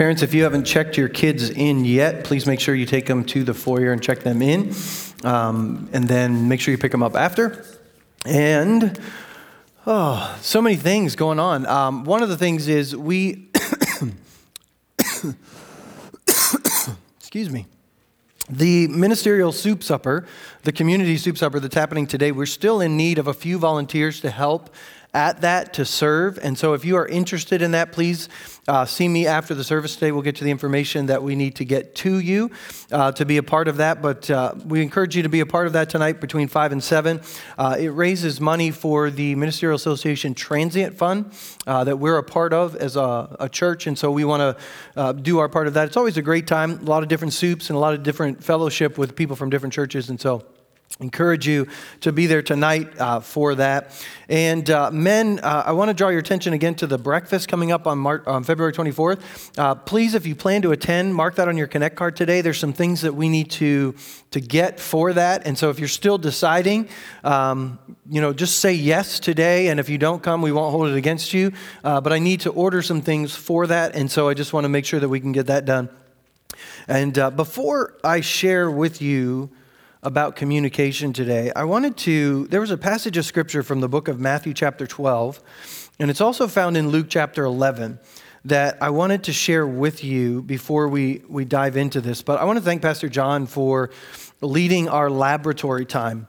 Parents, if you haven't checked your kids in yet, please make sure you take them to the foyer and check them in. Um, and then make sure you pick them up after. And, oh, so many things going on. Um, one of the things is we, excuse me. The ministerial soup supper, the community soup supper that's happening today, we're still in need of a few volunteers to help at that to serve. And so, if you are interested in that, please uh, see me after the service today. We'll get you the information that we need to get to you uh, to be a part of that. But uh, we encourage you to be a part of that tonight between 5 and 7. Uh, it raises money for the Ministerial Association Transient Fund uh, that we're a part of as a, a church. And so, we want to uh, do our part of that. It's always a great time, a lot of different soups and a lot of different fellowship with people from different churches. And so, encourage you to be there tonight uh, for that. And uh, men, uh, I want to draw your attention again to the breakfast coming up on, Mar- on February 24th. Uh, please, if you plan to attend, mark that on your Connect card today. There's some things that we need to, to get for that. And so if you're still deciding, um, you know, just say yes today. And if you don't come, we won't hold it against you. Uh, but I need to order some things for that. And so I just want to make sure that we can get that done. And uh, before I share with you, about communication today, I wanted to. There was a passage of scripture from the book of Matthew, chapter 12, and it's also found in Luke, chapter 11, that I wanted to share with you before we, we dive into this. But I want to thank Pastor John for leading our laboratory time.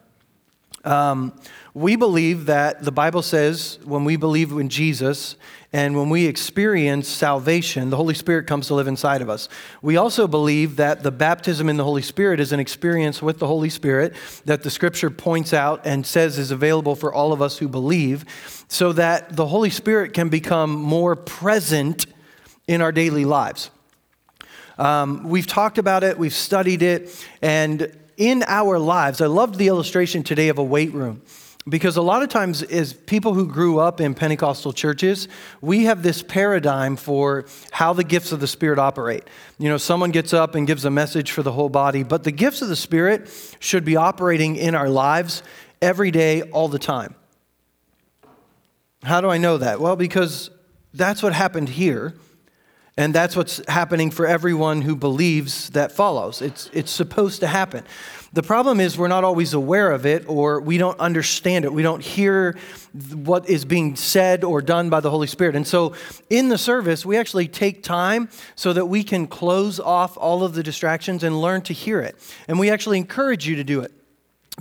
Um, we believe that the Bible says when we believe in Jesus and when we experience salvation, the Holy Spirit comes to live inside of us. We also believe that the baptism in the Holy Spirit is an experience with the Holy Spirit that the scripture points out and says is available for all of us who believe, so that the Holy Spirit can become more present in our daily lives. Um, we've talked about it, we've studied it, and in our lives, I loved the illustration today of a weight room. Because a lot of times, as people who grew up in Pentecostal churches, we have this paradigm for how the gifts of the Spirit operate. You know, someone gets up and gives a message for the whole body, but the gifts of the Spirit should be operating in our lives every day, all the time. How do I know that? Well, because that's what happened here, and that's what's happening for everyone who believes that follows. It's, it's supposed to happen. The problem is we're not always aware of it or we don't understand it. We don't hear what is being said or done by the Holy Spirit. And so in the service, we actually take time so that we can close off all of the distractions and learn to hear it. And we actually encourage you to do it.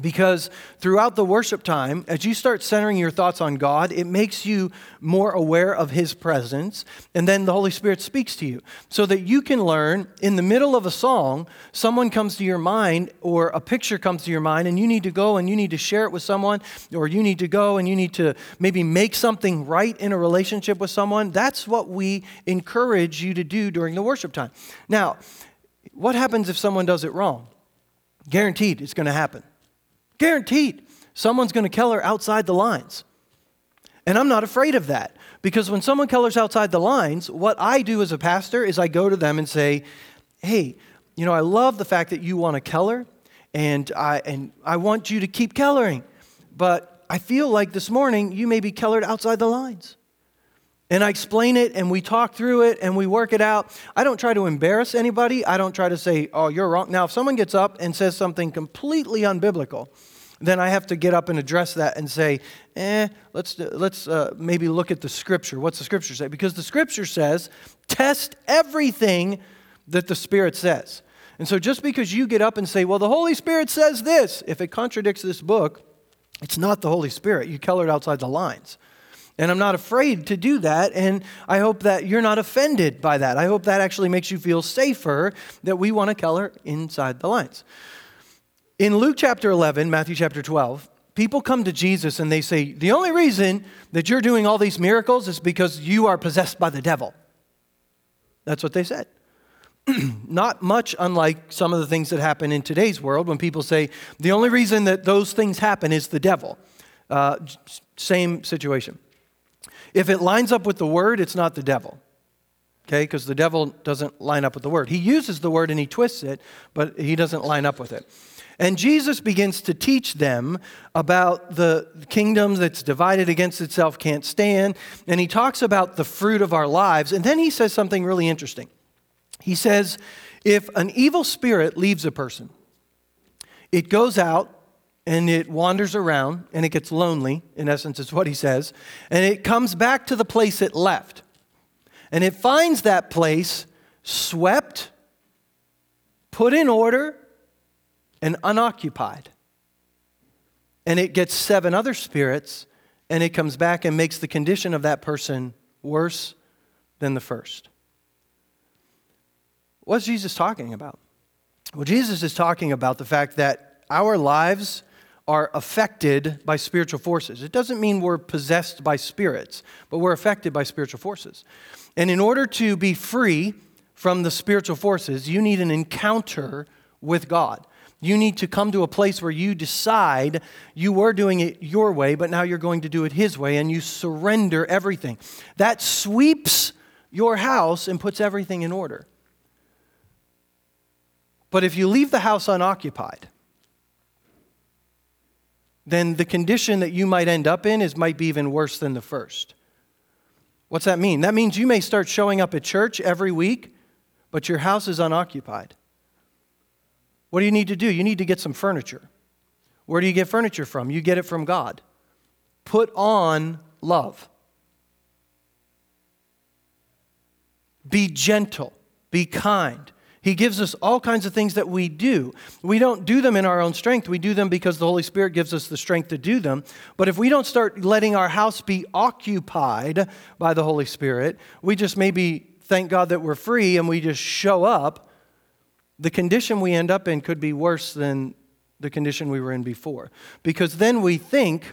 Because throughout the worship time, as you start centering your thoughts on God, it makes you more aware of His presence, and then the Holy Spirit speaks to you. So that you can learn in the middle of a song, someone comes to your mind, or a picture comes to your mind, and you need to go and you need to share it with someone, or you need to go and you need to maybe make something right in a relationship with someone. That's what we encourage you to do during the worship time. Now, what happens if someone does it wrong? Guaranteed it's going to happen. Guaranteed. Someone's going to color outside the lines. And I'm not afraid of that because when someone colors outside the lines, what I do as a pastor is I go to them and say, hey, you know, I love the fact that you want to color and I, and I want you to keep coloring, but I feel like this morning you may be colored outside the lines. And I explain it and we talk through it and we work it out. I don't try to embarrass anybody. I don't try to say, oh, you're wrong. Now, if someone gets up and says something completely unbiblical, then I have to get up and address that and say, eh, let's, let's uh, maybe look at the scripture. What's the scripture say? Because the scripture says, test everything that the Spirit says. And so just because you get up and say, well, the Holy Spirit says this, if it contradicts this book, it's not the Holy Spirit. You colored outside the lines. And I'm not afraid to do that. And I hope that you're not offended by that. I hope that actually makes you feel safer that we want to color inside the lines. In Luke chapter 11, Matthew chapter 12, people come to Jesus and they say, The only reason that you're doing all these miracles is because you are possessed by the devil. That's what they said. Not much unlike some of the things that happen in today's world when people say, The only reason that those things happen is the devil. Uh, same situation. If it lines up with the word, it's not the devil. Okay, because the devil doesn't line up with the word. He uses the word and he twists it, but he doesn't line up with it. And Jesus begins to teach them about the kingdom that's divided against itself can't stand. And he talks about the fruit of our lives. And then he says something really interesting. He says, if an evil spirit leaves a person, it goes out and it wanders around and it gets lonely, in essence, is what he says, and it comes back to the place it left. And it finds that place swept, put in order, and unoccupied. And it gets seven other spirits, and it comes back and makes the condition of that person worse than the first. What's Jesus talking about? Well, Jesus is talking about the fact that our lives are affected by spiritual forces. It doesn't mean we're possessed by spirits, but we're affected by spiritual forces. And in order to be free from the spiritual forces, you need an encounter with God. You need to come to a place where you decide you were doing it your way, but now you're going to do it His way, and you surrender everything. That sweeps your house and puts everything in order. But if you leave the house unoccupied, then the condition that you might end up in is might be even worse than the first. What's that mean? That means you may start showing up at church every week, but your house is unoccupied. What do you need to do? You need to get some furniture. Where do you get furniture from? You get it from God. Put on love. Be gentle. Be kind. He gives us all kinds of things that we do. We don't do them in our own strength. We do them because the Holy Spirit gives us the strength to do them. But if we don't start letting our house be occupied by the Holy Spirit, we just maybe thank God that we're free and we just show up, the condition we end up in could be worse than the condition we were in before. Because then we think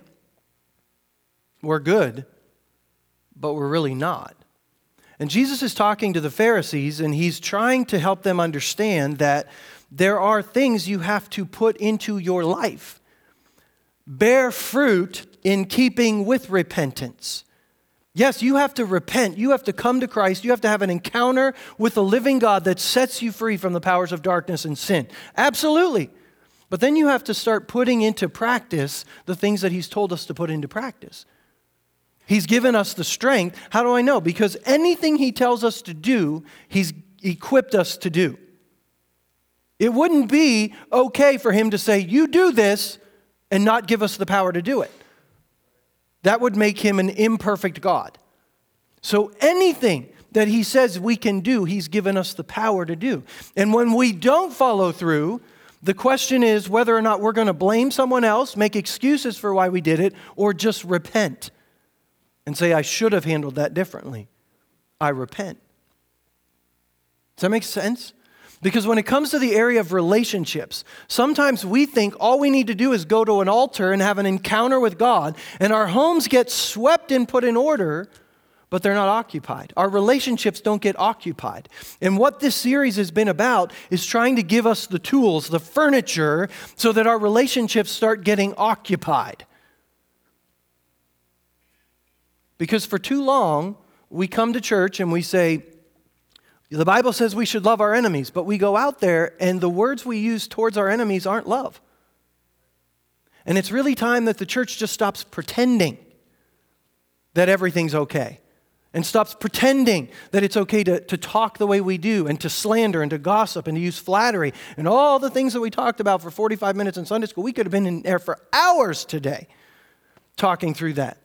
we're good, but we're really not. And Jesus is talking to the Pharisees, and he's trying to help them understand that there are things you have to put into your life. Bear fruit in keeping with repentance. Yes, you have to repent. You have to come to Christ. You have to have an encounter with the living God that sets you free from the powers of darkness and sin. Absolutely. But then you have to start putting into practice the things that He's told us to put into practice. He's given us the strength. How do I know? Because anything He tells us to do, He's equipped us to do. It wouldn't be okay for Him to say, You do this, and not give us the power to do it. That would make Him an imperfect God. So anything that He says we can do, He's given us the power to do. And when we don't follow through, the question is whether or not we're going to blame someone else, make excuses for why we did it, or just repent and say, I should have handled that differently. I repent. Does that make sense? Because when it comes to the area of relationships, sometimes we think all we need to do is go to an altar and have an encounter with God, and our homes get swept and put in order, but they're not occupied. Our relationships don't get occupied. And what this series has been about is trying to give us the tools, the furniture, so that our relationships start getting occupied. Because for too long, we come to church and we say, the Bible says we should love our enemies, but we go out there and the words we use towards our enemies aren't love. And it's really time that the church just stops pretending that everything's okay and stops pretending that it's okay to, to talk the way we do and to slander and to gossip and to use flattery and all the things that we talked about for 45 minutes in Sunday school. We could have been in there for hours today talking through that.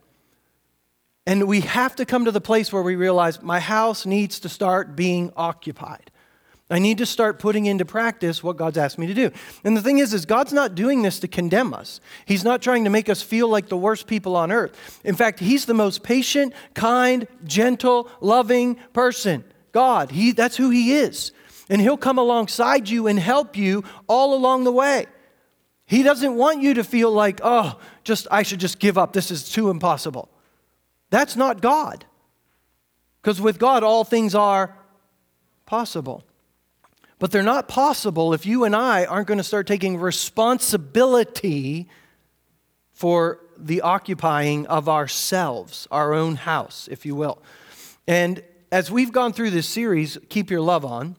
And we have to come to the place where we realize my house needs to start being occupied. I need to start putting into practice what God's asked me to do. And the thing is is God's not doing this to condemn us. He's not trying to make us feel like the worst people on earth. In fact, he's the most patient, kind, gentle, loving person. God, he that's who he is. And he'll come alongside you and help you all along the way. He doesn't want you to feel like, "Oh, just I should just give up. This is too impossible." That's not God. Because with God, all things are possible. But they're not possible if you and I aren't going to start taking responsibility for the occupying of ourselves, our own house, if you will. And as we've gone through this series, Keep Your Love On,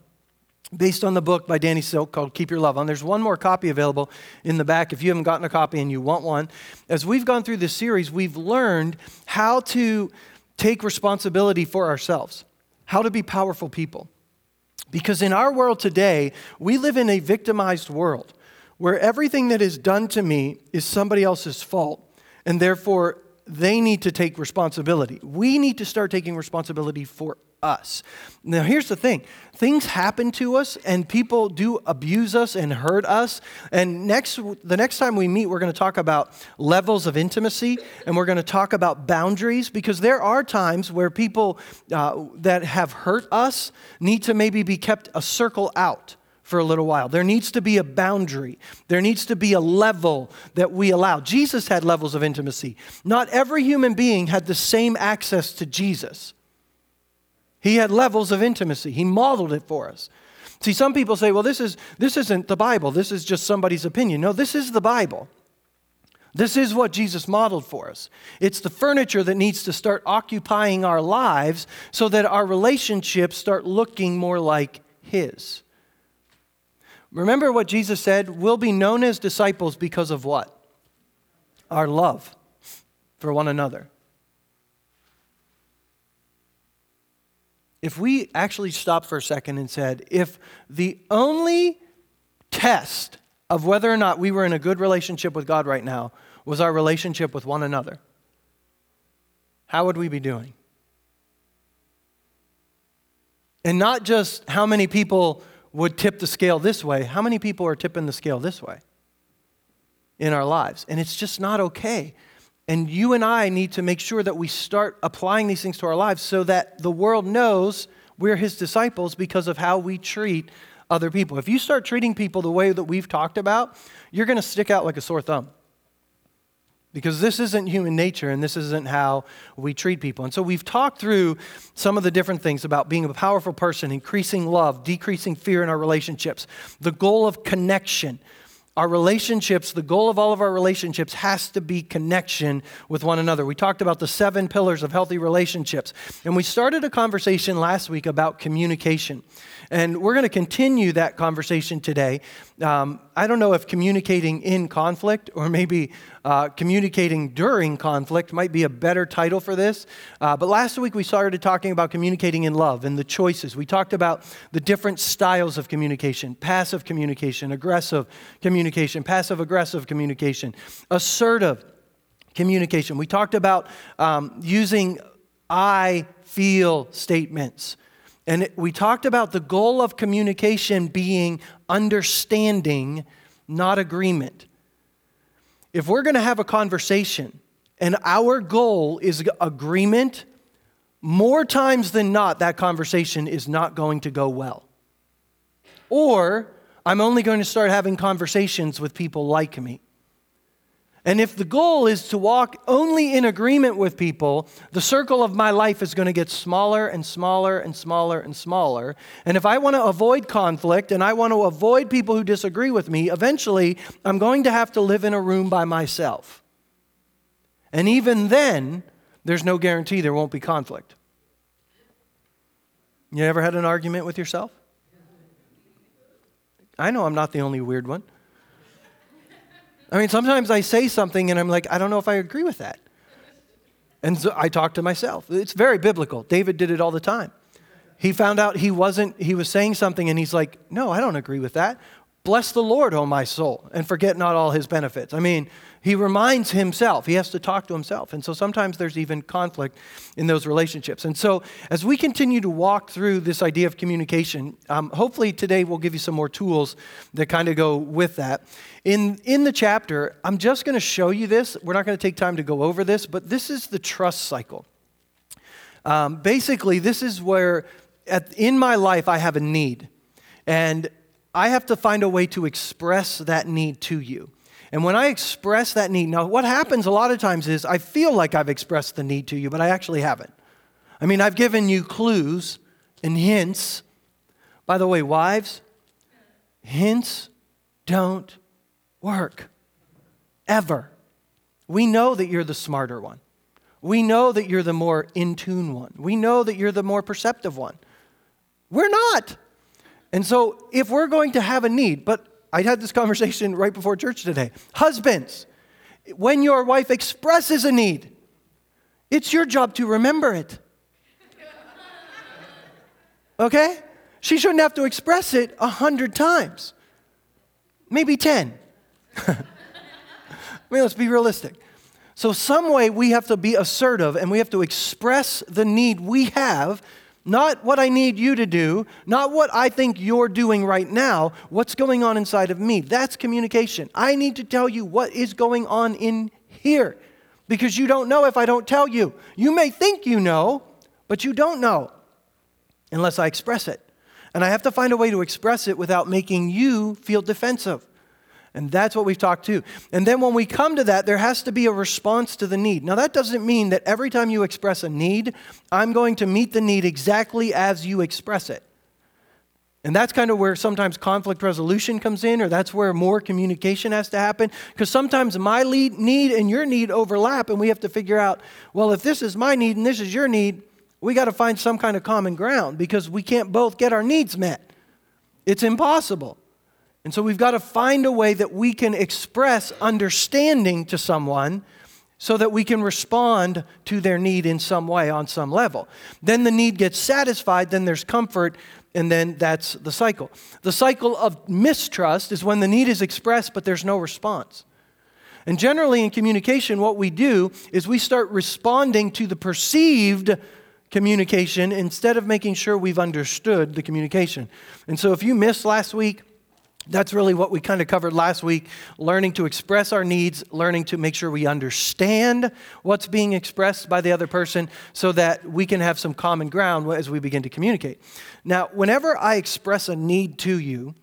based on the book by Danny Silk called Keep Your Love On. There's one more copy available in the back if you haven't gotten a copy and you want one. As we've gone through this series, we've learned how to take responsibility for ourselves, how to be powerful people. Because in our world today, we live in a victimized world where everything that is done to me is somebody else's fault, and therefore they need to take responsibility. We need to start taking responsibility for us. Now, here's the thing things happen to us, and people do abuse us and hurt us. And next, the next time we meet, we're going to talk about levels of intimacy and we're going to talk about boundaries because there are times where people uh, that have hurt us need to maybe be kept a circle out for a little while. There needs to be a boundary. There needs to be a level that we allow. Jesus had levels of intimacy. Not every human being had the same access to Jesus. He had levels of intimacy. He modeled it for us. See, some people say, well, this, is, this isn't the Bible. This is just somebody's opinion. No, this is the Bible. This is what Jesus modeled for us. It's the furniture that needs to start occupying our lives so that our relationships start looking more like His. Remember what Jesus said? We'll be known as disciples because of what? Our love for one another. If we actually stopped for a second and said, if the only test of whether or not we were in a good relationship with God right now was our relationship with one another, how would we be doing? And not just how many people would tip the scale this way, how many people are tipping the scale this way in our lives? And it's just not okay. And you and I need to make sure that we start applying these things to our lives so that the world knows we're his disciples because of how we treat other people. If you start treating people the way that we've talked about, you're going to stick out like a sore thumb. Because this isn't human nature and this isn't how we treat people. And so we've talked through some of the different things about being a powerful person, increasing love, decreasing fear in our relationships, the goal of connection our relationships, the goal of all of our relationships has to be connection with one another. We talked about the seven pillars of healthy relationships. And we started a conversation last week about communication. And we're going to continue that conversation today. Um, I don't know if communicating in conflict or maybe uh, communicating during conflict might be a better title for this. Uh, but last week we started talking about communicating in love and the choices. We talked about the different styles of communication passive communication, aggressive communication, passive aggressive communication, assertive communication. We talked about um, using I feel statements. And we talked about the goal of communication being understanding, not agreement. If we're going to have a conversation and our goal is agreement, more times than not, that conversation is not going to go well. Or I'm only going to start having conversations with people like me. And if the goal is to walk only in agreement with people, the circle of my life is going to get smaller and smaller and smaller and smaller. And if I want to avoid conflict and I want to avoid people who disagree with me, eventually I'm going to have to live in a room by myself. And even then, there's no guarantee there won't be conflict. You ever had an argument with yourself? I know I'm not the only weird one. I mean, sometimes I say something and I'm like, I don't know if I agree with that. And so I talk to myself. It's very biblical. David did it all the time. He found out he wasn't, he was saying something and he's like, No, I don't agree with that. Bless the Lord, O my soul, and forget not all his benefits. I mean, he reminds himself, he has to talk to himself. And so sometimes there's even conflict in those relationships. And so as we continue to walk through this idea of communication, um, hopefully today we'll give you some more tools that kind of go with that. In, in the chapter, I'm just going to show you this. We're not going to take time to go over this, but this is the trust cycle. Um, basically, this is where at, in my life I have a need. And I have to find a way to express that need to you. And when I express that need, now what happens a lot of times is I feel like I've expressed the need to you, but I actually haven't. I mean, I've given you clues and hints. By the way, wives, hints don't work. Ever. We know that you're the smarter one. We know that you're the more in tune one. We know that you're the more perceptive one. We're not. And so, if we're going to have a need, but I had this conversation right before church today. Husbands, when your wife expresses a need, it's your job to remember it. Okay? she shouldn't have to express it a hundred times, maybe 10. I mean, let's be realistic. So, some way we have to be assertive and we have to express the need we have, not what I need you to do, not what I think you're doing right now, what's going on inside of me. That's communication. I need to tell you what is going on in here because you don't know if I don't tell you. You may think you know, but you don't know unless I express it. And I have to find a way to express it without making you feel defensive. And that's what we've talked to. And then when we come to that, there has to be a response to the need. Now, that doesn't mean that every time you express a need, I'm going to meet the need exactly as you express it. And that's kind of where sometimes conflict resolution comes in, or that's where more communication has to happen. Because sometimes my lead, need and your need overlap, and we have to figure out well, if this is my need and this is your need, we got to find some kind of common ground because we can't both get our needs met. It's impossible. And so we've got to find a way that we can express understanding to someone so that we can respond to their need in some way on some level. Then the need gets satisfied, then there's comfort, and then that's the cycle. The cycle of mistrust is when the need is expressed but there's no response. And generally in communication, what we do is we start responding to the perceived communication instead of making sure we've understood the communication. And so if you missed last week, that's really what we kind of covered last week learning to express our needs, learning to make sure we understand what's being expressed by the other person so that we can have some common ground as we begin to communicate. Now, whenever I express a need to you,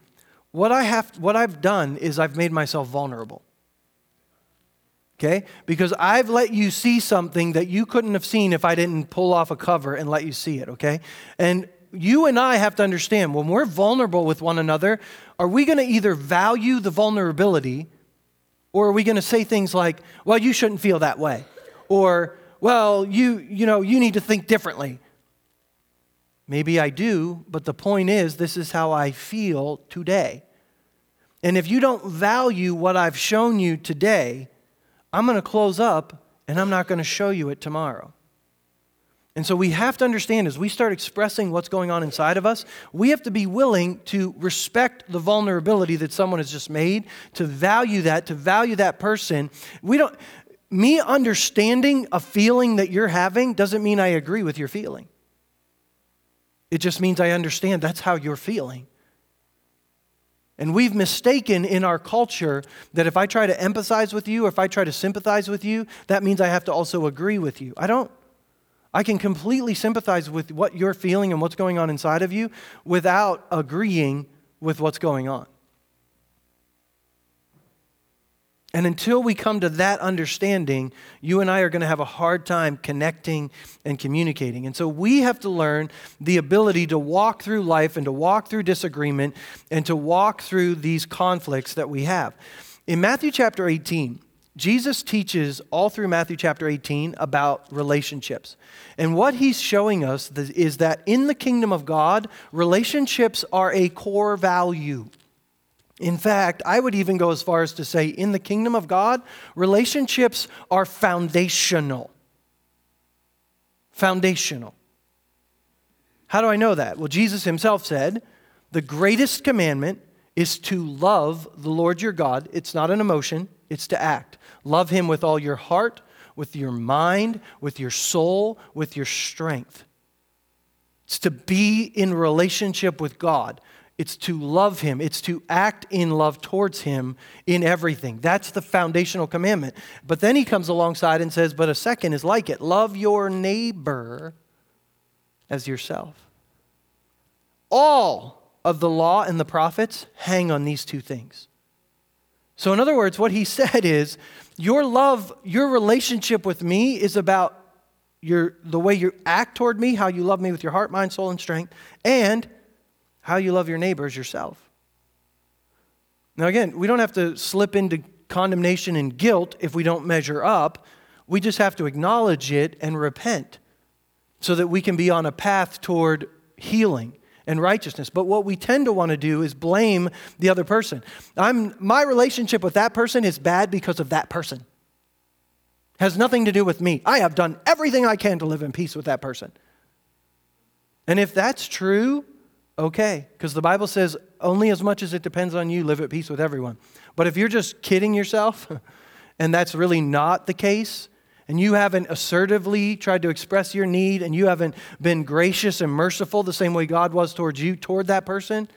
what, I have, what I've done is I've made myself vulnerable. Okay? Because I've let you see something that you couldn't have seen if I didn't pull off a cover and let you see it, okay? And you and I have to understand when we're vulnerable with one another, are we going to either value the vulnerability or are we going to say things like, well, you shouldn't feel that way? Or, well, you, you know, you need to think differently. Maybe I do, but the point is, this is how I feel today. And if you don't value what I've shown you today, I'm going to close up and I'm not going to show you it tomorrow. And so we have to understand as we start expressing what's going on inside of us, we have to be willing to respect the vulnerability that someone has just made, to value that, to value that person. We don't me understanding a feeling that you're having doesn't mean I agree with your feeling. It just means I understand that's how you're feeling. And we've mistaken in our culture that if I try to empathize with you or if I try to sympathize with you, that means I have to also agree with you. I don't. I can completely sympathize with what you're feeling and what's going on inside of you without agreeing with what's going on. And until we come to that understanding, you and I are going to have a hard time connecting and communicating. And so we have to learn the ability to walk through life and to walk through disagreement and to walk through these conflicts that we have. In Matthew chapter 18, Jesus teaches all through Matthew chapter 18 about relationships. And what he's showing us is that in the kingdom of God, relationships are a core value. In fact, I would even go as far as to say in the kingdom of God, relationships are foundational. Foundational. How do I know that? Well, Jesus himself said, the greatest commandment is to love the Lord your God. It's not an emotion, it's to act. Love him with all your heart, with your mind, with your soul, with your strength. It's to be in relationship with God. It's to love him. It's to act in love towards him in everything. That's the foundational commandment. But then he comes alongside and says, But a second is like it love your neighbor as yourself. All of the law and the prophets hang on these two things. So, in other words, what he said is your love, your relationship with me is about your, the way you act toward me, how you love me with your heart, mind, soul, and strength, and how you love your neighbors yourself. Now, again, we don't have to slip into condemnation and guilt if we don't measure up. We just have to acknowledge it and repent so that we can be on a path toward healing and righteousness. But what we tend to want to do is blame the other person. I'm, my relationship with that person is bad because of that person. Has nothing to do with me. I have done everything I can to live in peace with that person. And if that's true okay. Because the Bible says, only as much as it depends on you, live at peace with everyone. But if you're just kidding yourself, and that's really not the case, and you haven't assertively tried to express your need, and you haven't been gracious and merciful the same way God was towards you, toward that person,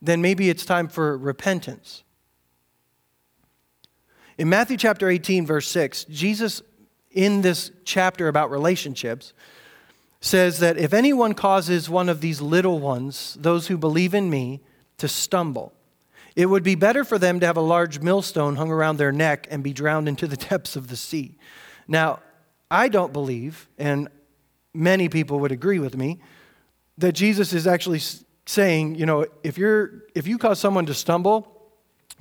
then maybe it's time for repentance. In Matthew chapter 18, verse 6, Jesus, in this chapter about relationships, says that if anyone causes one of these little ones, those who believe in me, to stumble, it would be better for them to have a large millstone hung around their neck and be drowned into the depths of the sea. Now, I don't believe, and many people would agree with me, that Jesus is actually saying, you know, if you're if you cause someone to stumble,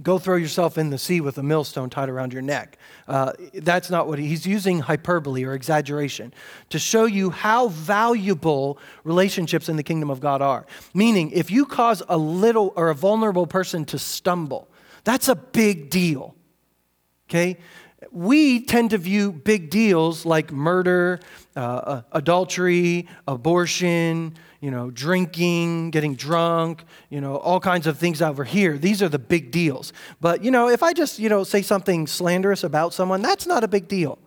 go throw yourself in the sea with a millstone tied around your neck. Uh, that's not what he, he's using hyperbole or exaggeration to show you how valuable relationships in the kingdom of God are. Meaning, if you cause a little or a vulnerable person to stumble, that's a big deal. Okay? we tend to view big deals like murder, uh, uh, adultery, abortion, you know, drinking, getting drunk, you know, all kinds of things over here. These are the big deals. But, you know, if I just, you know, say something slanderous about someone, that's not a big deal.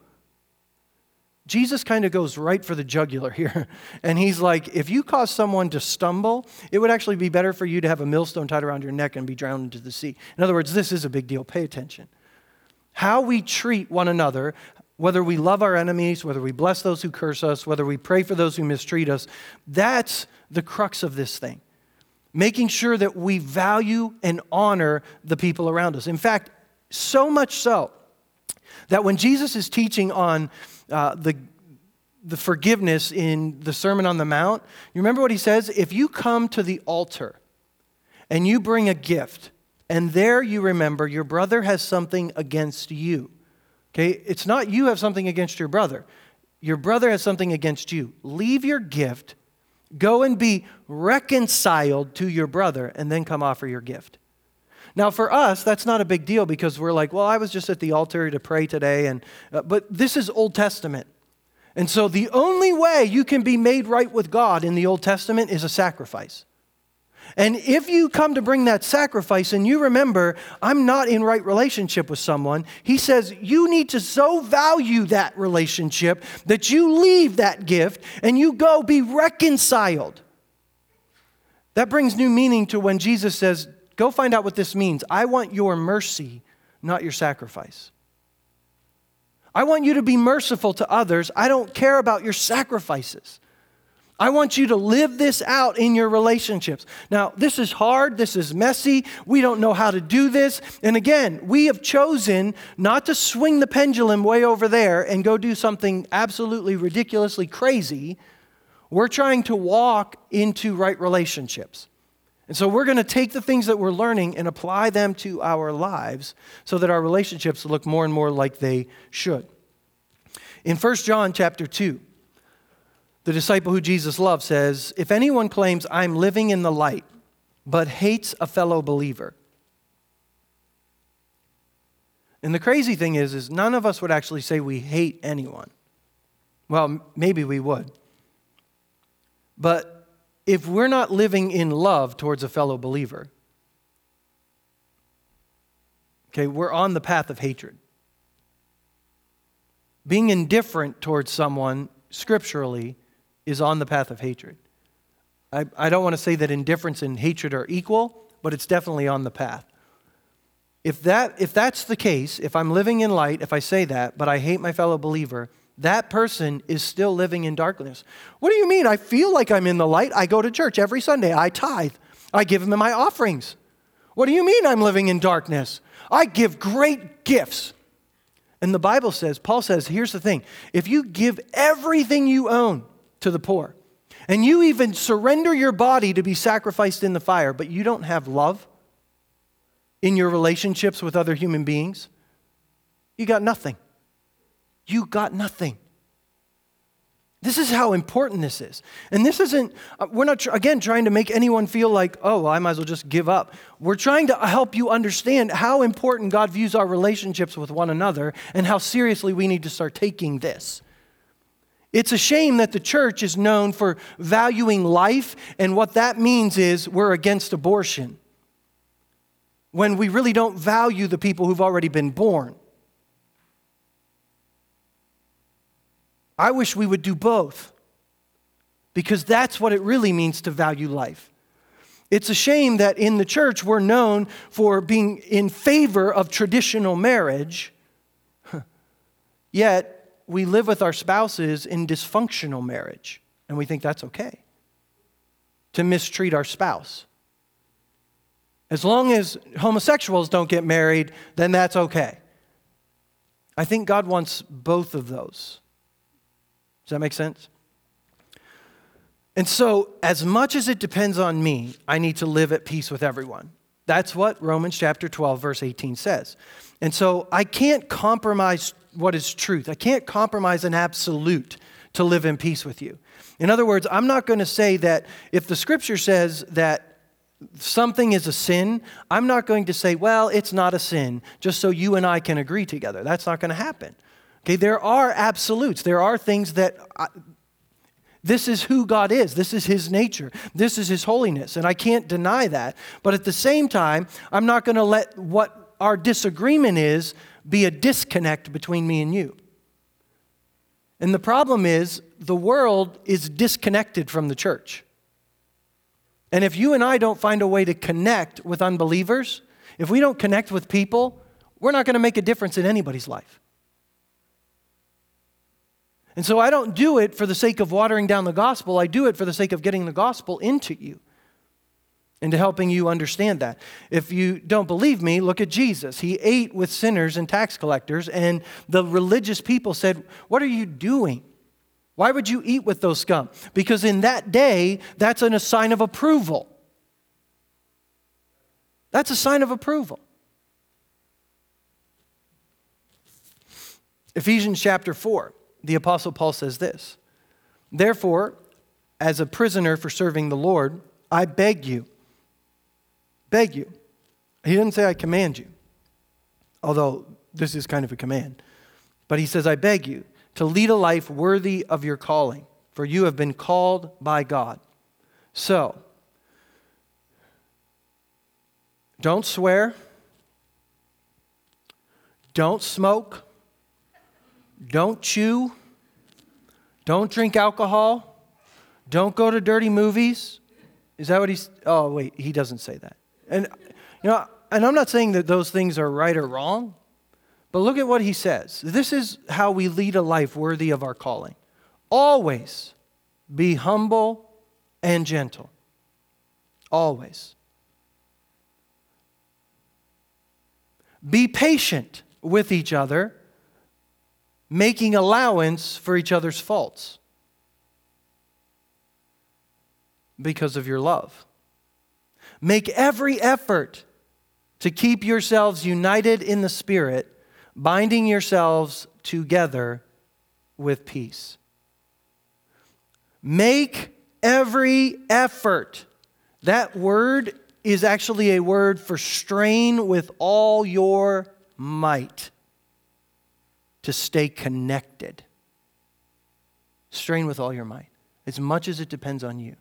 Jesus kind of goes right for the jugular here. And he's like, if you cause someone to stumble, it would actually be better for you to have a millstone tied around your neck and be drowned into the sea. In other words, this is a big deal. Pay attention. How we treat one another, whether we love our enemies, whether we bless those who curse us, whether we pray for those who mistreat us, that's the crux of this thing. Making sure that we value and honor the people around us. In fact, so much so that when Jesus is teaching on uh, the, the forgiveness in the Sermon on the Mount, you remember what he says? If you come to the altar and you bring a gift, and there you remember your brother has something against you. Okay? It's not you have something against your brother. Your brother has something against you. Leave your gift, go and be reconciled to your brother, and then come offer your gift. Now, for us, that's not a big deal because we're like, well, I was just at the altar to pray today, and uh, but this is Old Testament, and so the only way you can be made right with God in the Old Testament is a sacrifice. And if you come to bring that sacrifice and you remember, I'm not in right relationship with someone, he says you need to so value that relationship that you leave that gift and you go be reconciled. That brings new meaning to when Jesus says, Go find out what this means. I want your mercy, not your sacrifice. I want you to be merciful to others. I don't care about your sacrifices. I want you to live this out in your relationships. Now, this is hard. This is messy. We don't know how to do this. And again, we have chosen not to swing the pendulum way over there and go do something absolutely ridiculously crazy. We're trying to walk into right relationships. And so we're going to take the things that we're learning and apply them to our lives so that our relationships look more and more like they should. In 1 John chapter 2, the disciple who Jesus loved, says, If anyone claims I'm living in the light, but hates a fellow believer. And the crazy thing is, is none of us would actually say we hate anyone. Well, maybe we would. But if we're not living in love towards a fellow believer, okay, we're on the path of hatred. Being indifferent towards someone scripturally is on the path of hatred. I, I don't want to say that indifference and hatred are equal, but it's definitely on the path. If, that, if that's the case, if I'm living in light, if I say that, but I hate my fellow believer, that person is still living in darkness. What do you mean? I feel like I'm in the light. I go to church every Sunday. I tithe. I give them my offerings. What do you mean I'm living in darkness? I give great gifts. And the Bible says, Paul says, here's the thing if you give everything you own, to the poor. And you even surrender your body to be sacrificed in the fire, but you don't have love in your relationships with other human beings, you got nothing. You got nothing. This is how important this is. And this isn't, uh, we're not, again, trying to make anyone feel like, oh, well, I might as well just give up. We're trying to help you understand how important God views our relationships with one another and how seriously we need to start taking this. It's a shame that the church is known for valuing life, and what that means is we're against abortion when we really don't value the people who've already been born. I wish we would do both because that's what it really means to value life. It's a shame that in the church we're known for being in favor of traditional marriage, yet we live with our spouses in dysfunctional marriage, and we think that's okay to mistreat our spouse. As long as homosexuals don't get married, then that's okay. I think God wants both of those. Does that make sense? And so, as much as it depends on me, I need to live at peace with everyone. That's what Romans chapter 12, verse 18 says. And so, I can't compromise what is truth. I can't compromise an absolute to live in peace with you. In other words, I'm not going to say that if the scripture says that something is a sin, I'm not going to say, well, it's not a sin, just so you and I can agree together. That's not going to happen. Okay, there are absolutes. There are things that I, this is who God is. This is His nature. This is His holiness. And I can't deny that. But at the same time, I'm not going to let what our disagreement is be a disconnect between me and you. And the problem is, the world is disconnected from the church. And if you and I don't find a way to connect with unbelievers, if we don't connect with people, we're not going to make a difference in anybody's life. And so I don't do it for the sake of watering down the gospel. I do it for the sake of getting the gospel into you and to helping you understand that. If you don't believe me, look at Jesus. He ate with sinners and tax collectors, and the religious people said, What are you doing? Why would you eat with those scum? Because in that day, that's a sign of approval. That's a sign of approval. Ephesians chapter 4, the Apostle Paul says this Therefore, as a prisoner for serving the Lord, I beg you, beg you. He didn't say I command you, although this is kind of a command. But he says, I beg you to lead a life worthy of your calling, for you have been called by God. So, don't swear, don't smoke, don't chew, don't drink alcohol, don't go to dirty movies. Is that what he's? Oh, wait, he doesn't say that. And, you know, and I'm not saying that those things are right or wrong. But look at what he says. This is how we lead a life worthy of our calling. Always be humble and gentle. Always. Be patient with each other, making allowance for each other's faults because of your love. Make every effort to keep yourselves united in the Spirit binding yourselves together with peace. Make every effort. That word is actually a word for strain with all your might to stay connected. Strain with all your might, as much as it depends on you.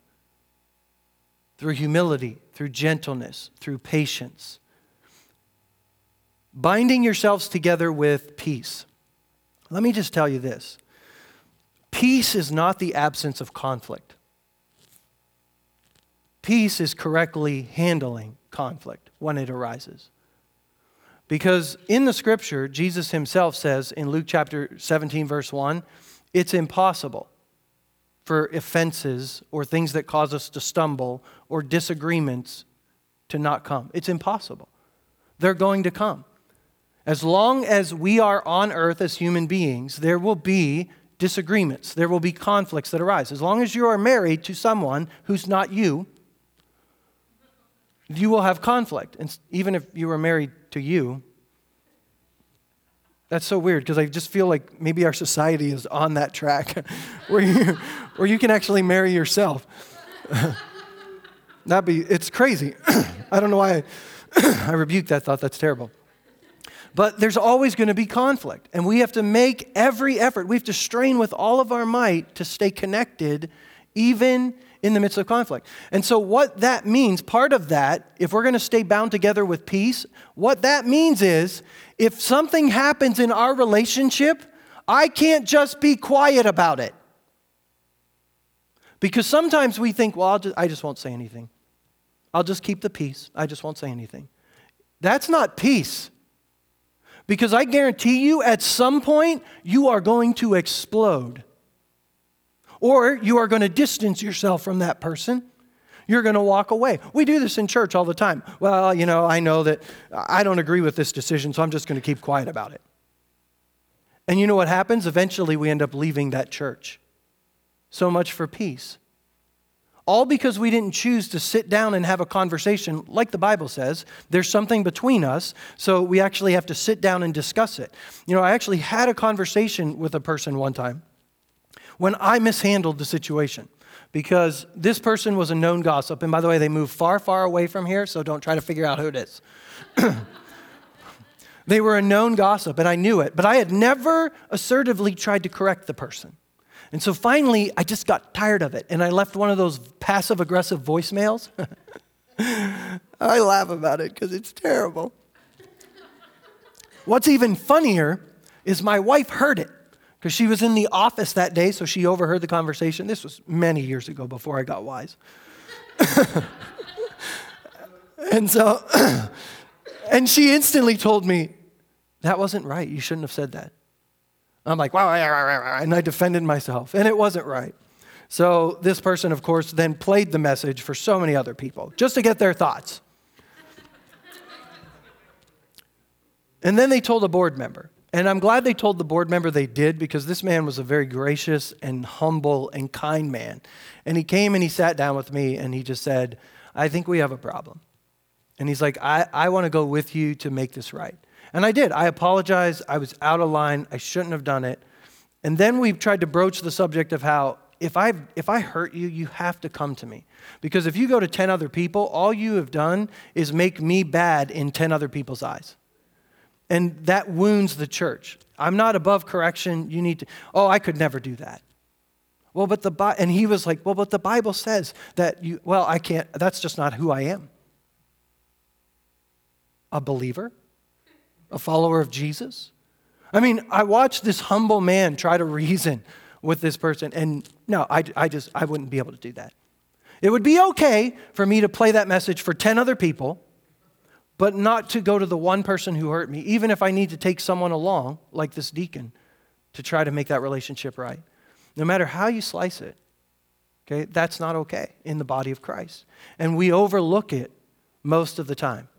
Through humility, through gentleness, through patience binding yourselves together with peace. Let me just tell you this peace is not the absence of conflict, peace is correctly handling conflict when it arises. Because in the scripture, Jesus himself says in Luke chapter 17, verse 1, it's impossible for offenses or things that cause us to stumble or disagreements to not come. It's impossible. They're going to come. As long as we are on earth as human beings, there will be disagreements, there will be conflicts that arise. As long as you are married to someone who's not you, you will have conflict. And even if you were married to you, that's so weird because I just feel like maybe our society is on that track where, you, where you can actually marry yourself. That'd be, it's crazy. I don't know why I, I rebuke that thought. That's terrible. But there's always going to be conflict. And we have to make every effort. We have to strain with all of our might to stay connected, even in the midst of conflict. And so, what that means, part of that, if we're going to stay bound together with peace, what that means is if something happens in our relationship, I can't just be quiet about it. Because sometimes we think, well, just, I just won't say anything. I'll just keep the peace. I just won't say anything. That's not peace. Because I guarantee you, at some point, you are going to explode. Or you are going to distance yourself from that person. You're going to walk away. We do this in church all the time. Well, you know, I know that I don't agree with this decision, so I'm just going to keep quiet about it. And you know what happens? Eventually, we end up leaving that church. So much for peace. All because we didn't choose to sit down and have a conversation, like the Bible says. There's something between us, so we actually have to sit down and discuss it. You know, I actually had a conversation with a person one time when I mishandled the situation because this person was a known gossip. And by the way, they moved far, far away from here, so don't try to figure out who it is. they were a known gossip, and I knew it, but I had never assertively tried to correct the person. And so finally, I just got tired of it, and I left one of those passive aggressive voicemails. I laugh about it because it's terrible. What's even funnier is my wife heard it because she was in the office that day, so she overheard the conversation. This was many years ago before I got wise. and so, and she instantly told me, that wasn't right. You shouldn't have said that. I'm like, wow, and I defended myself, and it wasn't right. So this person, of course, then played the message for so many other people just to get their thoughts. and then they told a board member. And I'm glad they told the board member they did because this man was a very gracious and humble and kind man. And he came and he sat down with me and he just said, I think we have a problem. And he's like, I, I want to go with you to make this right. And I did. I apologized. I was out of line. I shouldn't have done it. And then we tried to broach the subject of how if I if I hurt you, you have to come to me. Because if you go to 10 other people, all you have done is make me bad in 10 other people's eyes. And that wounds the church. I'm not above correction. You need to Oh, I could never do that. Well, but the and he was like, "Well, but the Bible says that you well, I can't. That's just not who I am." A believer? A follower of Jesus? I mean, I watched this humble man try to reason with this person, and no, I, I just, I wouldn't be able to do that. It would be okay for me to play that message for 10 other people, but not to go to the one person who hurt me, even if I need to take someone along, like this deacon, to try to make that relationship right. No matter how you slice it, okay, that's not okay in the body of Christ. And we overlook it most of the time.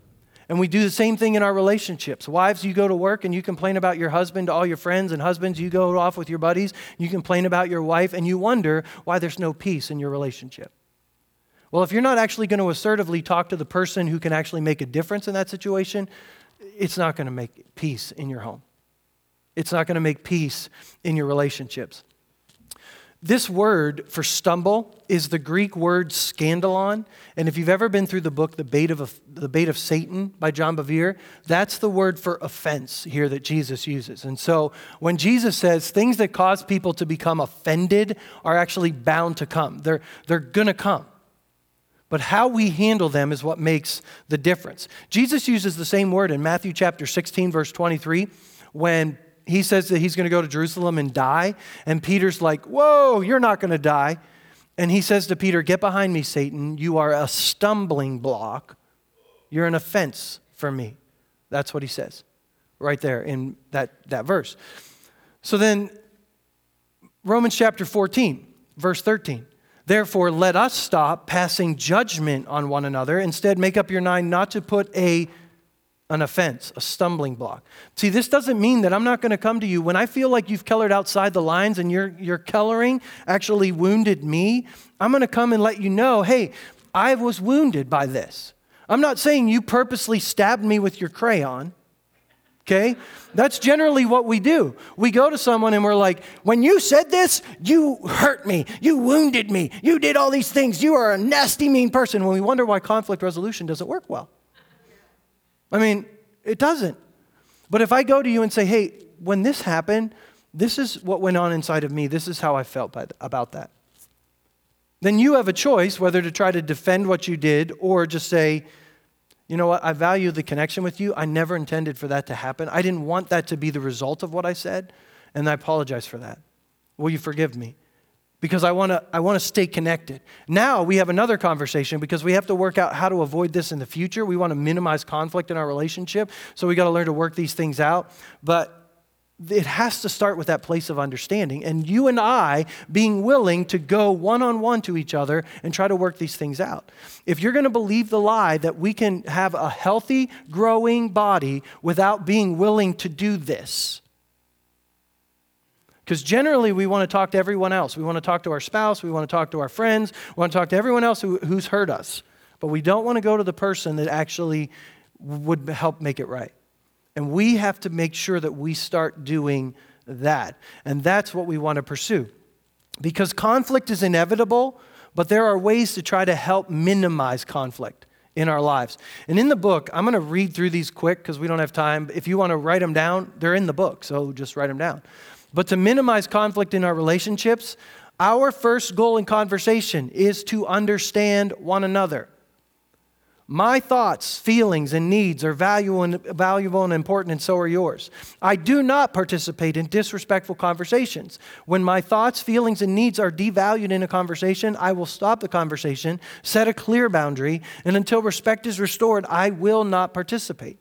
And we do the same thing in our relationships. Wives, you go to work and you complain about your husband to all your friends, and husbands, you go off with your buddies, you complain about your wife, and you wonder why there's no peace in your relationship. Well, if you're not actually going to assertively talk to the person who can actually make a difference in that situation, it's not going to make peace in your home. It's not going to make peace in your relationships. This word for stumble is the Greek word scandalon. And if you've ever been through the book, The Bait of, the Bait of Satan by John Bevere, that's the word for offense here that Jesus uses. And so when Jesus says things that cause people to become offended are actually bound to come, they're, they're going to come. But how we handle them is what makes the difference. Jesus uses the same word in Matthew chapter 16, verse 23, when he says that he's going to go to Jerusalem and die. And Peter's like, Whoa, you're not going to die. And he says to Peter, Get behind me, Satan. You are a stumbling block. You're an offense for me. That's what he says right there in that, that verse. So then, Romans chapter 14, verse 13. Therefore, let us stop passing judgment on one another. Instead, make up your mind not to put a an offense, a stumbling block. See, this doesn't mean that I'm not going to come to you when I feel like you've colored outside the lines and your, your coloring actually wounded me. I'm going to come and let you know hey, I was wounded by this. I'm not saying you purposely stabbed me with your crayon. Okay? That's generally what we do. We go to someone and we're like, when you said this, you hurt me. You wounded me. You did all these things. You are a nasty, mean person. When we wonder why conflict resolution doesn't work well. I mean, it doesn't. But if I go to you and say, hey, when this happened, this is what went on inside of me, this is how I felt about that, then you have a choice whether to try to defend what you did or just say, you know what, I value the connection with you. I never intended for that to happen. I didn't want that to be the result of what I said, and I apologize for that. Will you forgive me? Because I want to I want to stay connected. Now we have another conversation because we have to work out how to avoid this in the future. We want to minimize conflict in our relationship, so we got to learn to work these things out. But it has to start with that place of understanding and you and I being willing to go one on one to each other and try to work these things out. If you're going to believe the lie that we can have a healthy, growing body without being willing to do this, because generally, we want to talk to everyone else. We want to talk to our spouse. We want to talk to our friends. We want to talk to everyone else who, who's hurt us. But we don't want to go to the person that actually would help make it right. And we have to make sure that we start doing that. And that's what we want to pursue. Because conflict is inevitable, but there are ways to try to help minimize conflict in our lives. And in the book, I'm going to read through these quick because we don't have time. If you want to write them down, they're in the book, so just write them down. But to minimize conflict in our relationships, our first goal in conversation is to understand one another. My thoughts, feelings, and needs are valuable and, valuable and important, and so are yours. I do not participate in disrespectful conversations. When my thoughts, feelings, and needs are devalued in a conversation, I will stop the conversation, set a clear boundary, and until respect is restored, I will not participate.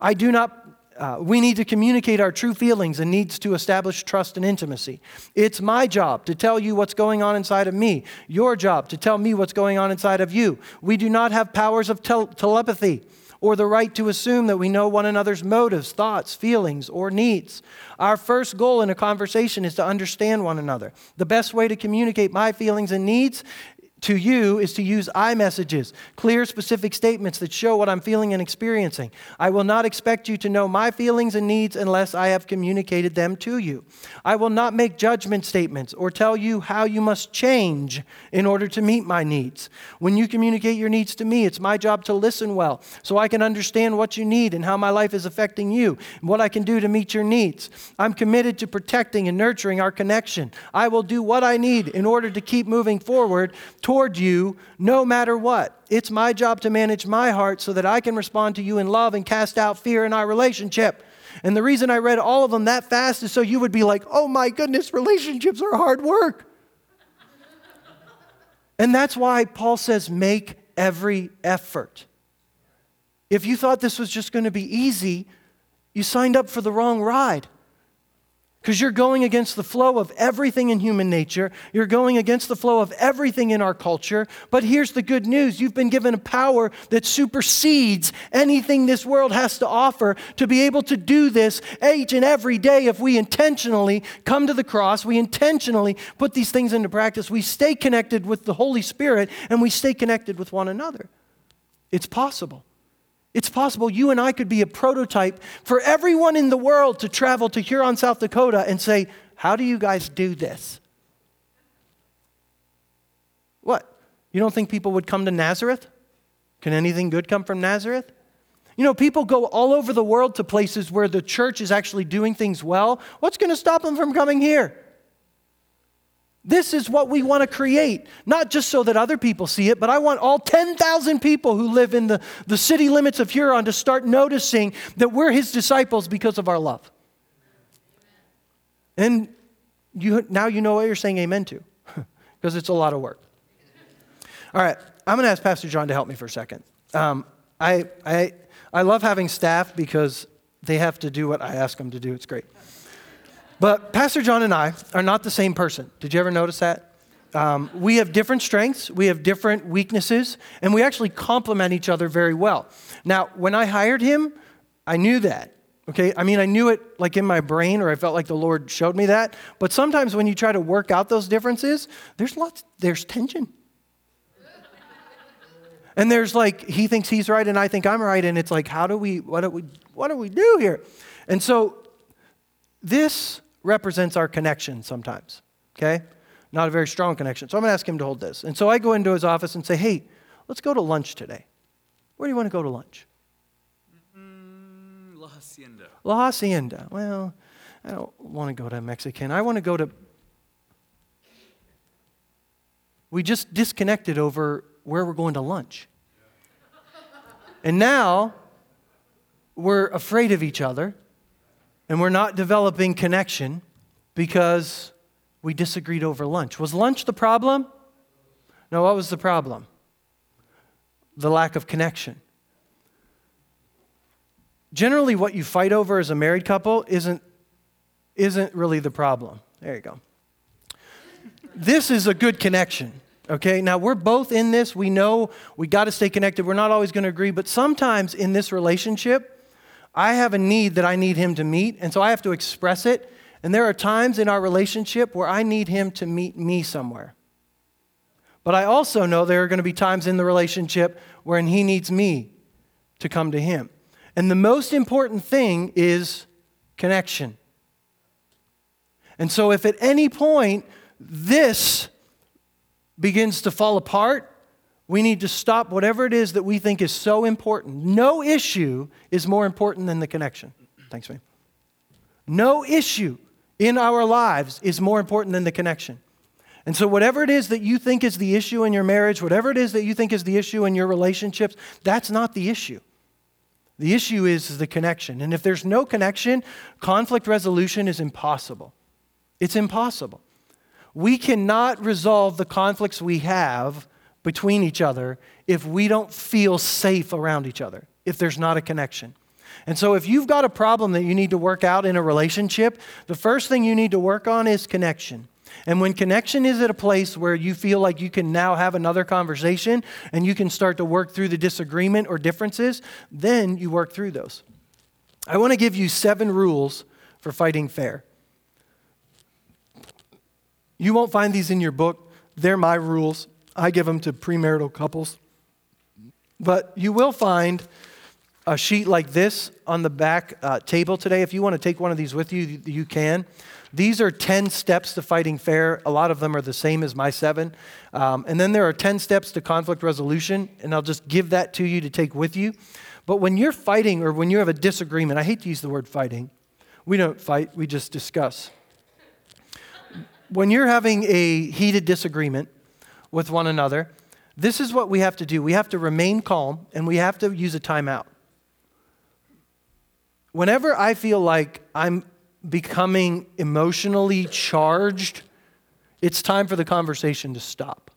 I do not uh, we need to communicate our true feelings and needs to establish trust and intimacy. It's my job to tell you what's going on inside of me, your job to tell me what's going on inside of you. We do not have powers of tel- telepathy or the right to assume that we know one another's motives, thoughts, feelings, or needs. Our first goal in a conversation is to understand one another. The best way to communicate my feelings and needs to you is to use I messages, clear, specific statements that show what I'm feeling and experiencing. I will not expect you to know my feelings and needs unless I have communicated them to you. I will not make judgment statements or tell you how you must change in order to meet my needs. When you communicate your needs to me, it's my job to listen well so I can understand what you need and how my life is affecting you and what I can do to meet your needs. I'm committed to protecting and nurturing our connection. I will do what I need in order to keep moving forward toward you no matter what. It's my job to manage my heart so that I can respond to you in love and cast out fear in our relationship. And the reason I read all of them that fast is so you would be like, oh my goodness, relationships are hard work. and that's why Paul says, make every effort. If you thought this was just going to be easy, you signed up for the wrong ride because you're going against the flow of everything in human nature. You're going against the flow of everything in our culture. But here's the good news you've been given a power that supersedes anything this world has to offer to be able to do this each and every day if we intentionally come to the cross, we intentionally put these things into practice, we stay connected with the Holy Spirit, and we stay connected with one another. It's possible. It's possible you and I could be a prototype for everyone in the world to travel to Huron, South Dakota and say, How do you guys do this? What? You don't think people would come to Nazareth? Can anything good come from Nazareth? You know, people go all over the world to places where the church is actually doing things well. What's going to stop them from coming here? This is what we want to create, not just so that other people see it, but I want all 10,000 people who live in the, the city limits of Huron to start noticing that we're his disciples because of our love. And you, now you know what you're saying amen to, because it's a lot of work. All right, I'm going to ask Pastor John to help me for a second. Um, I, I, I love having staff because they have to do what I ask them to do. It's great. But Pastor John and I are not the same person. Did you ever notice that? Um, we have different strengths, we have different weaknesses, and we actually complement each other very well. Now, when I hired him, I knew that. Okay, I mean, I knew it like in my brain, or I felt like the Lord showed me that. But sometimes when you try to work out those differences, there's lots, there's tension. and there's like, he thinks he's right and I think I'm right. And it's like, how do we, what do we, what do we do here? And so this represents our connection sometimes, okay? Not a very strong connection. So I'm going to ask him to hold this. And so I go into his office and say, hey, let's go to lunch today. Where do you want to go to lunch? Mm, La Hacienda. La Hacienda. Well, I don't want to go to Mexican. I want to go to. We just disconnected over where we're going to lunch. And now we're afraid of each other and we're not developing connection because we disagreed over lunch. Was lunch the problem? No, what was the problem? The lack of connection. Generally, what you fight over as a married couple isn't, isn't really the problem. There you go. This is a good connection. Okay, now we're both in this. We know we got to stay connected. We're not always going to agree, but sometimes in this relationship, I have a need that I need him to meet, and so I have to express it. And there are times in our relationship where I need him to meet me somewhere. But I also know there are going to be times in the relationship when he needs me to come to him. And the most important thing is connection. And so, if at any point this begins to fall apart, we need to stop whatever it is that we think is so important. No issue is more important than the connection. Thanks, man. No issue in our lives is more important than the connection. And so, whatever it is that you think is the issue in your marriage, whatever it is that you think is the issue in your relationships, that's not the issue. The issue is, is the connection. And if there's no connection, conflict resolution is impossible. It's impossible. We cannot resolve the conflicts we have between each other if we don't feel safe around each other, if there's not a connection. And so, if you've got a problem that you need to work out in a relationship, the first thing you need to work on is connection. And when connection is at a place where you feel like you can now have another conversation and you can start to work through the disagreement or differences, then you work through those. I want to give you seven rules for fighting fair. You won't find these in your book, they're my rules. I give them to premarital couples. But you will find a sheet like this on the back uh, table today. If you want to take one of these with you, you can. These are 10 steps to fighting fair. A lot of them are the same as my seven. Um, and then there are 10 steps to conflict resolution, and I'll just give that to you to take with you. But when you're fighting or when you have a disagreement, I hate to use the word fighting. We don't fight, we just discuss. When you're having a heated disagreement with one another, this is what we have to do. We have to remain calm and we have to use a timeout. Whenever I feel like I'm becoming emotionally charged, it's time for the conversation to stop.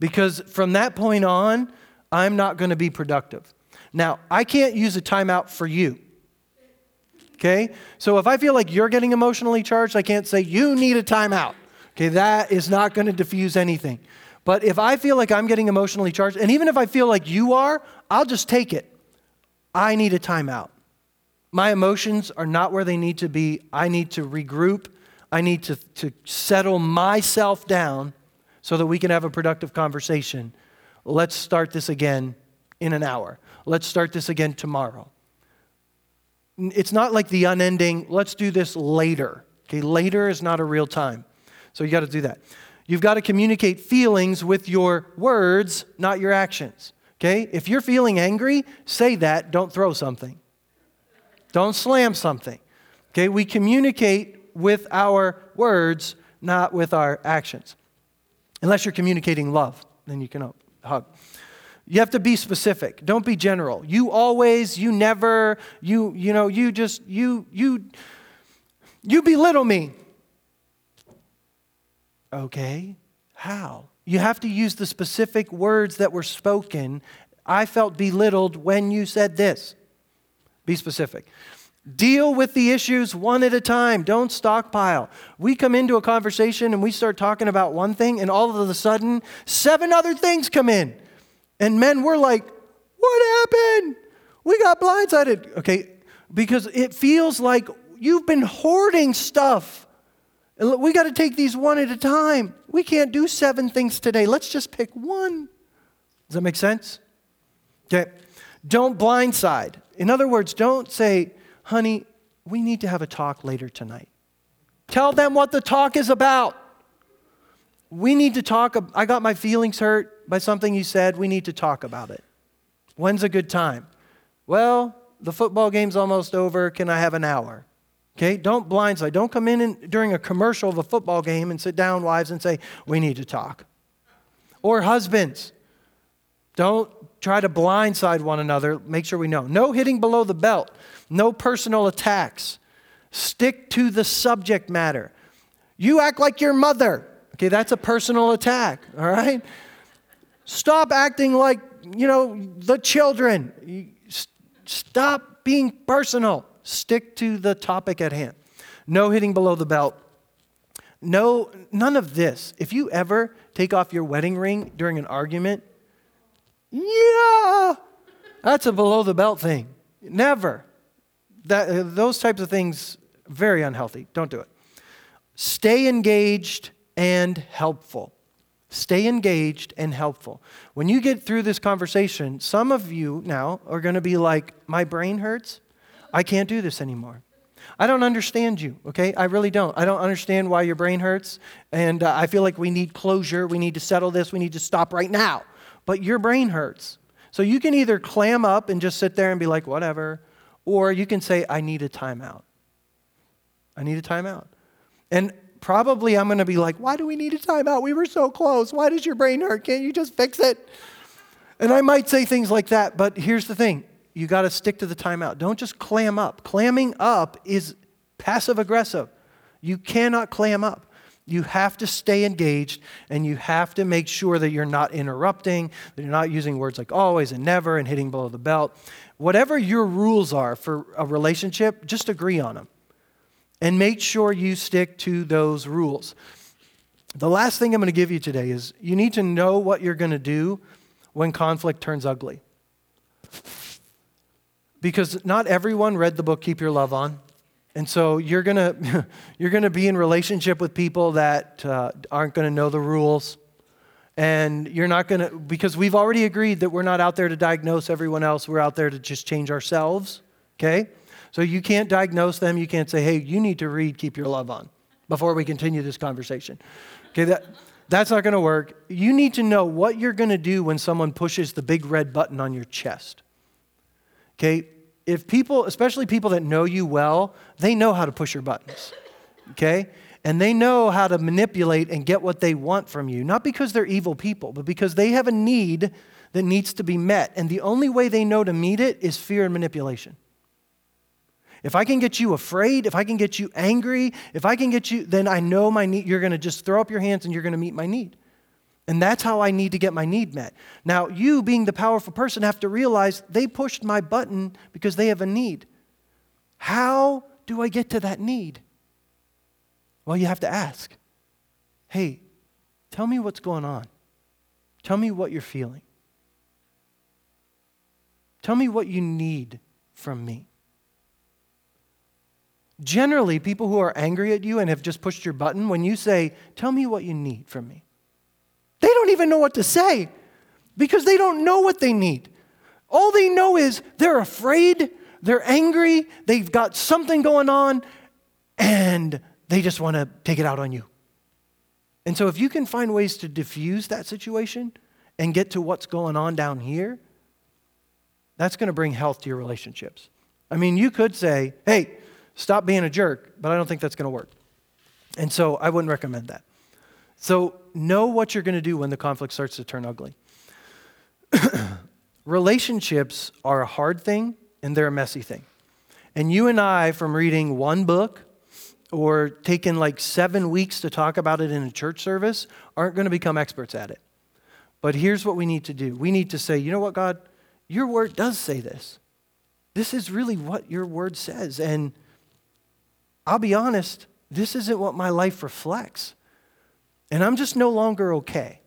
Because from that point on, I'm not going to be productive. Now, I can't use a timeout for you. Okay? So if I feel like you're getting emotionally charged, I can't say, you need a timeout. Okay, that is not going to diffuse anything. But if I feel like I'm getting emotionally charged, and even if I feel like you are, I'll just take it. I need a timeout. My emotions are not where they need to be. I need to regroup. I need to, to settle myself down so that we can have a productive conversation. Let's start this again in an hour. Let's start this again tomorrow. It's not like the unending, let's do this later. Okay, later is not a real time. So you got to do that. You've got to communicate feelings with your words, not your actions. Okay? If you're feeling angry, say that, don't throw something. Don't slam something. Okay? We communicate with our words, not with our actions. Unless you're communicating love, then you can hug. You have to be specific. Don't be general. You always, you never, you, you know, you just, you, you, you belittle me. Okay, how? You have to use the specific words that were spoken. I felt belittled when you said this. Be specific. Deal with the issues one at a time. Don't stockpile. We come into a conversation and we start talking about one thing, and all of a sudden, seven other things come in. And men, we're like, what happened? We got blindsided. Okay, because it feels like you've been hoarding stuff. We got to take these one at a time. We can't do seven things today. Let's just pick one. Does that make sense? Okay. Don't blindside. In other words, don't say, honey, we need to have a talk later tonight. Tell them what the talk is about. We need to talk. I got my feelings hurt by something you said. We need to talk about it. When's a good time? Well, the football game's almost over. Can I have an hour? Okay, don't blindside. Don't come in and, during a commercial of a football game and sit down, wives, and say, We need to talk. Or husbands, don't try to blindside one another. Make sure we know. No hitting below the belt, no personal attacks. Stick to the subject matter. You act like your mother. Okay, that's a personal attack, all right? Stop acting like, you know, the children. Stop being personal. Stick to the topic at hand. No hitting below the belt. No, none of this. If you ever take off your wedding ring during an argument, yeah, that's a below the belt thing. Never. That, uh, those types of things, very unhealthy. Don't do it. Stay engaged and helpful. Stay engaged and helpful. When you get through this conversation, some of you now are going to be like, My brain hurts. I can't do this anymore. I don't understand you, okay? I really don't. I don't understand why your brain hurts. And uh, I feel like we need closure. We need to settle this. We need to stop right now. But your brain hurts. So you can either clam up and just sit there and be like, whatever, or you can say, I need a timeout. I need a timeout. And probably I'm going to be like, why do we need a timeout? We were so close. Why does your brain hurt? Can't you just fix it? And I might say things like that, but here's the thing you got to stick to the timeout. Don't just clam up. Clamming up is passive aggressive. You cannot clam up. You have to stay engaged and you have to make sure that you're not interrupting, that you're not using words like always and never and hitting below the belt. Whatever your rules are for a relationship, just agree on them and make sure you stick to those rules. The last thing I'm going to give you today is you need to know what you're going to do when conflict turns ugly because not everyone read the book Keep Your Love On. And so you're going you're to be in relationship with people that uh, aren't going to know the rules. And you're not going to, because we've already agreed that we're not out there to diagnose everyone else. We're out there to just change ourselves. Okay? So you can't diagnose them. You can't say, hey, you need to read Keep Your Love On before we continue this conversation. Okay? That, that's not going to work. You need to know what you're going to do when someone pushes the big red button on your chest. Okay? If people, especially people that know you well, they know how to push your buttons. Okay? And they know how to manipulate and get what they want from you, not because they're evil people, but because they have a need that needs to be met. And the only way they know to meet it is fear and manipulation. If I can get you afraid, if I can get you angry, if I can get you, then I know my need, you're going to just throw up your hands and you're going to meet my need. And that's how I need to get my need met. Now, you, being the powerful person, have to realize they pushed my button because they have a need. How do I get to that need? Well, you have to ask hey, tell me what's going on. Tell me what you're feeling. Tell me what you need from me. Generally, people who are angry at you and have just pushed your button, when you say, Tell me what you need from me, don't even know what to say because they don't know what they need. All they know is they're afraid, they're angry, they've got something going on, and they just want to take it out on you. And so, if you can find ways to diffuse that situation and get to what's going on down here, that's going to bring health to your relationships. I mean, you could say, hey, stop being a jerk, but I don't think that's going to work. And so, I wouldn't recommend that. So know what you're going to do when the conflict starts to turn ugly. Relationships are a hard thing and they're a messy thing. And you and I, from reading one book or taking like seven weeks to talk about it in a church service, aren't going to become experts at it. But here's what we need to do we need to say, you know what, God, your word does say this. This is really what your word says. And I'll be honest, this isn't what my life reflects. And I'm just no longer okay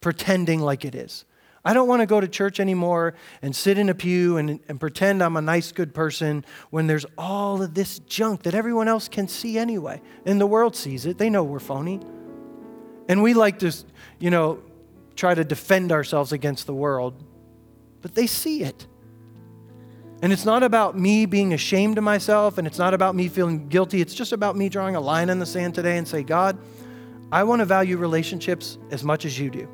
pretending like it is. I don't want to go to church anymore and sit in a pew and, and pretend I'm a nice, good person when there's all of this junk that everyone else can see anyway. And the world sees it, they know we're phony. And we like to, you know, try to defend ourselves against the world, but they see it. And it's not about me being ashamed of myself and it's not about me feeling guilty. It's just about me drawing a line in the sand today and say, God, I want to value relationships as much as you do.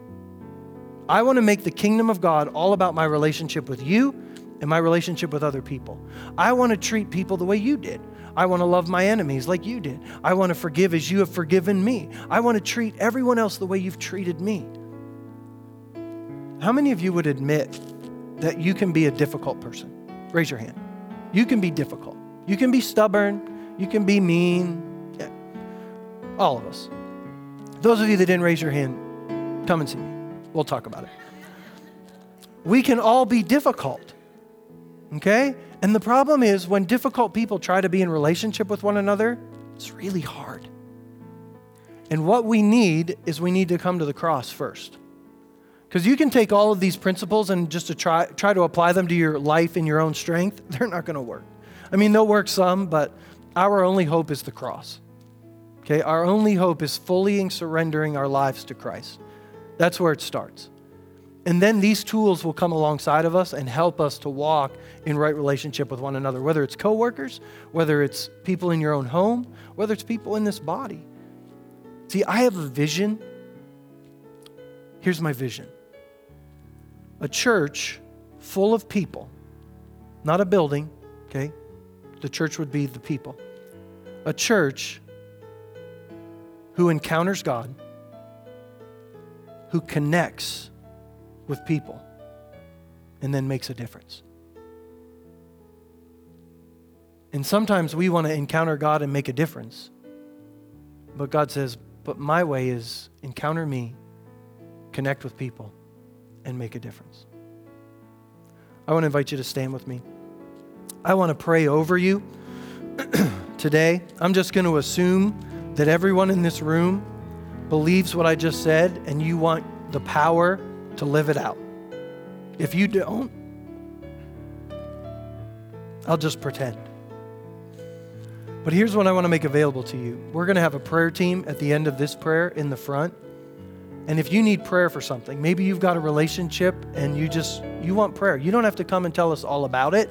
I want to make the kingdom of God all about my relationship with you and my relationship with other people. I want to treat people the way you did. I want to love my enemies like you did. I want to forgive as you have forgiven me. I want to treat everyone else the way you've treated me. How many of you would admit that you can be a difficult person? Raise your hand. You can be difficult. You can be stubborn. You can be mean. Yeah. All of us. Those of you that didn't raise your hand, come and see me. We'll talk about it. We can all be difficult. Okay? And the problem is when difficult people try to be in relationship with one another, it's really hard. And what we need is we need to come to the cross first. Because you can take all of these principles and just to try, try to apply them to your life in your own strength, they're not going to work. I mean, they'll work some, but our only hope is the cross. Okay, our only hope is fully surrendering our lives to Christ. That's where it starts. And then these tools will come alongside of us and help us to walk in right relationship with one another, whether it's coworkers, whether it's people in your own home, whether it's people in this body. See, I have a vision. Here's my vision a church full of people, not a building, okay? The church would be the people. A church who encounters God, who connects with people, and then makes a difference. And sometimes we want to encounter God and make a difference. But God says, but my way is encounter me, connect with people and make a difference. I want to invite you to stand with me. I want to pray over you today. I'm just going to assume that everyone in this room believes what I just said and you want the power to live it out. If you don't, I'll just pretend. But here's what I want to make available to you. We're going to have a prayer team at the end of this prayer in the front. And if you need prayer for something, maybe you've got a relationship and you just you want prayer. You don't have to come and tell us all about it.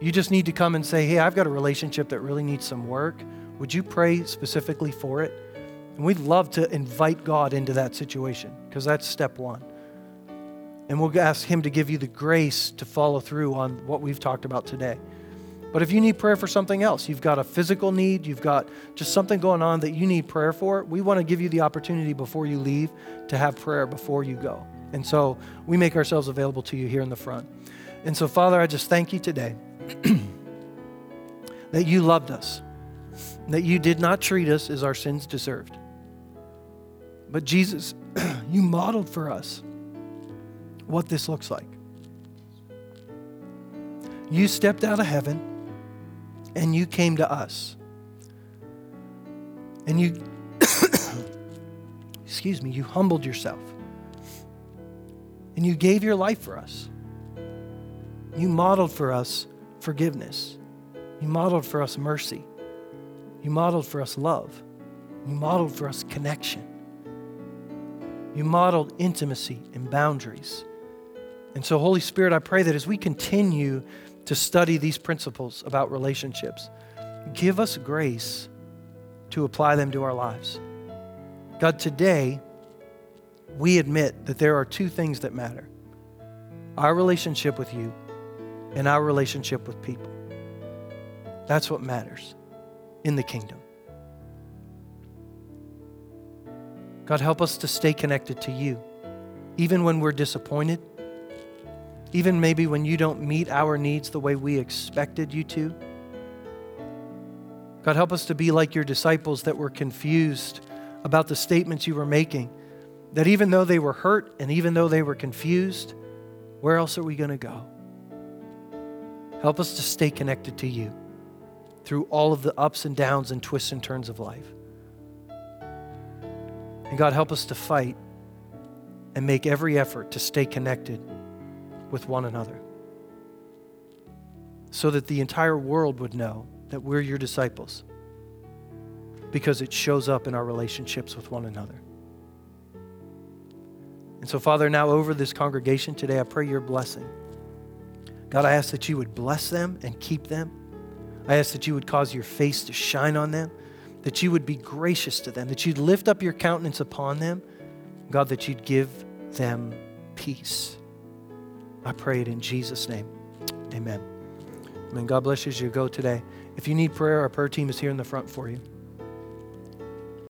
You just need to come and say, "Hey, I've got a relationship that really needs some work. Would you pray specifically for it?" And we'd love to invite God into that situation because that's step 1. And we'll ask him to give you the grace to follow through on what we've talked about today. But if you need prayer for something else, you've got a physical need, you've got just something going on that you need prayer for, we want to give you the opportunity before you leave to have prayer before you go. And so we make ourselves available to you here in the front. And so, Father, I just thank you today that you loved us, that you did not treat us as our sins deserved. But Jesus, you modeled for us what this looks like. You stepped out of heaven and you came to us. And you, excuse me, you humbled yourself. And you gave your life for us. You modeled for us forgiveness. You modeled for us mercy. You modeled for us love. You modeled for us connection. You modeled intimacy and boundaries. And so, Holy Spirit, I pray that as we continue to study these principles about relationships. Give us grace to apply them to our lives. God, today, we admit that there are two things that matter our relationship with you and our relationship with people. That's what matters in the kingdom. God, help us to stay connected to you, even when we're disappointed even maybe when you don't meet our needs the way we expected you to. God, help us to be like your disciples that were confused about the statements you were making. That even though they were hurt and even though they were confused, where else are we going to go? Help us to stay connected to you through all of the ups and downs and twists and turns of life. And God, help us to fight and make every effort to stay connected with one another so that the entire world would know that we're your disciples because it shows up in our relationships with one another. And so, Father, now over this congregation today, I pray your blessing. God, I ask that you would bless them and keep them. I ask that you would cause your face to shine on them, that you would be gracious to them, that you'd lift up your countenance upon them. God, that you'd give them peace. I pray it in Jesus' name. Amen. Amen. God bless you as you go today. If you need prayer, our prayer team is here in the front for you.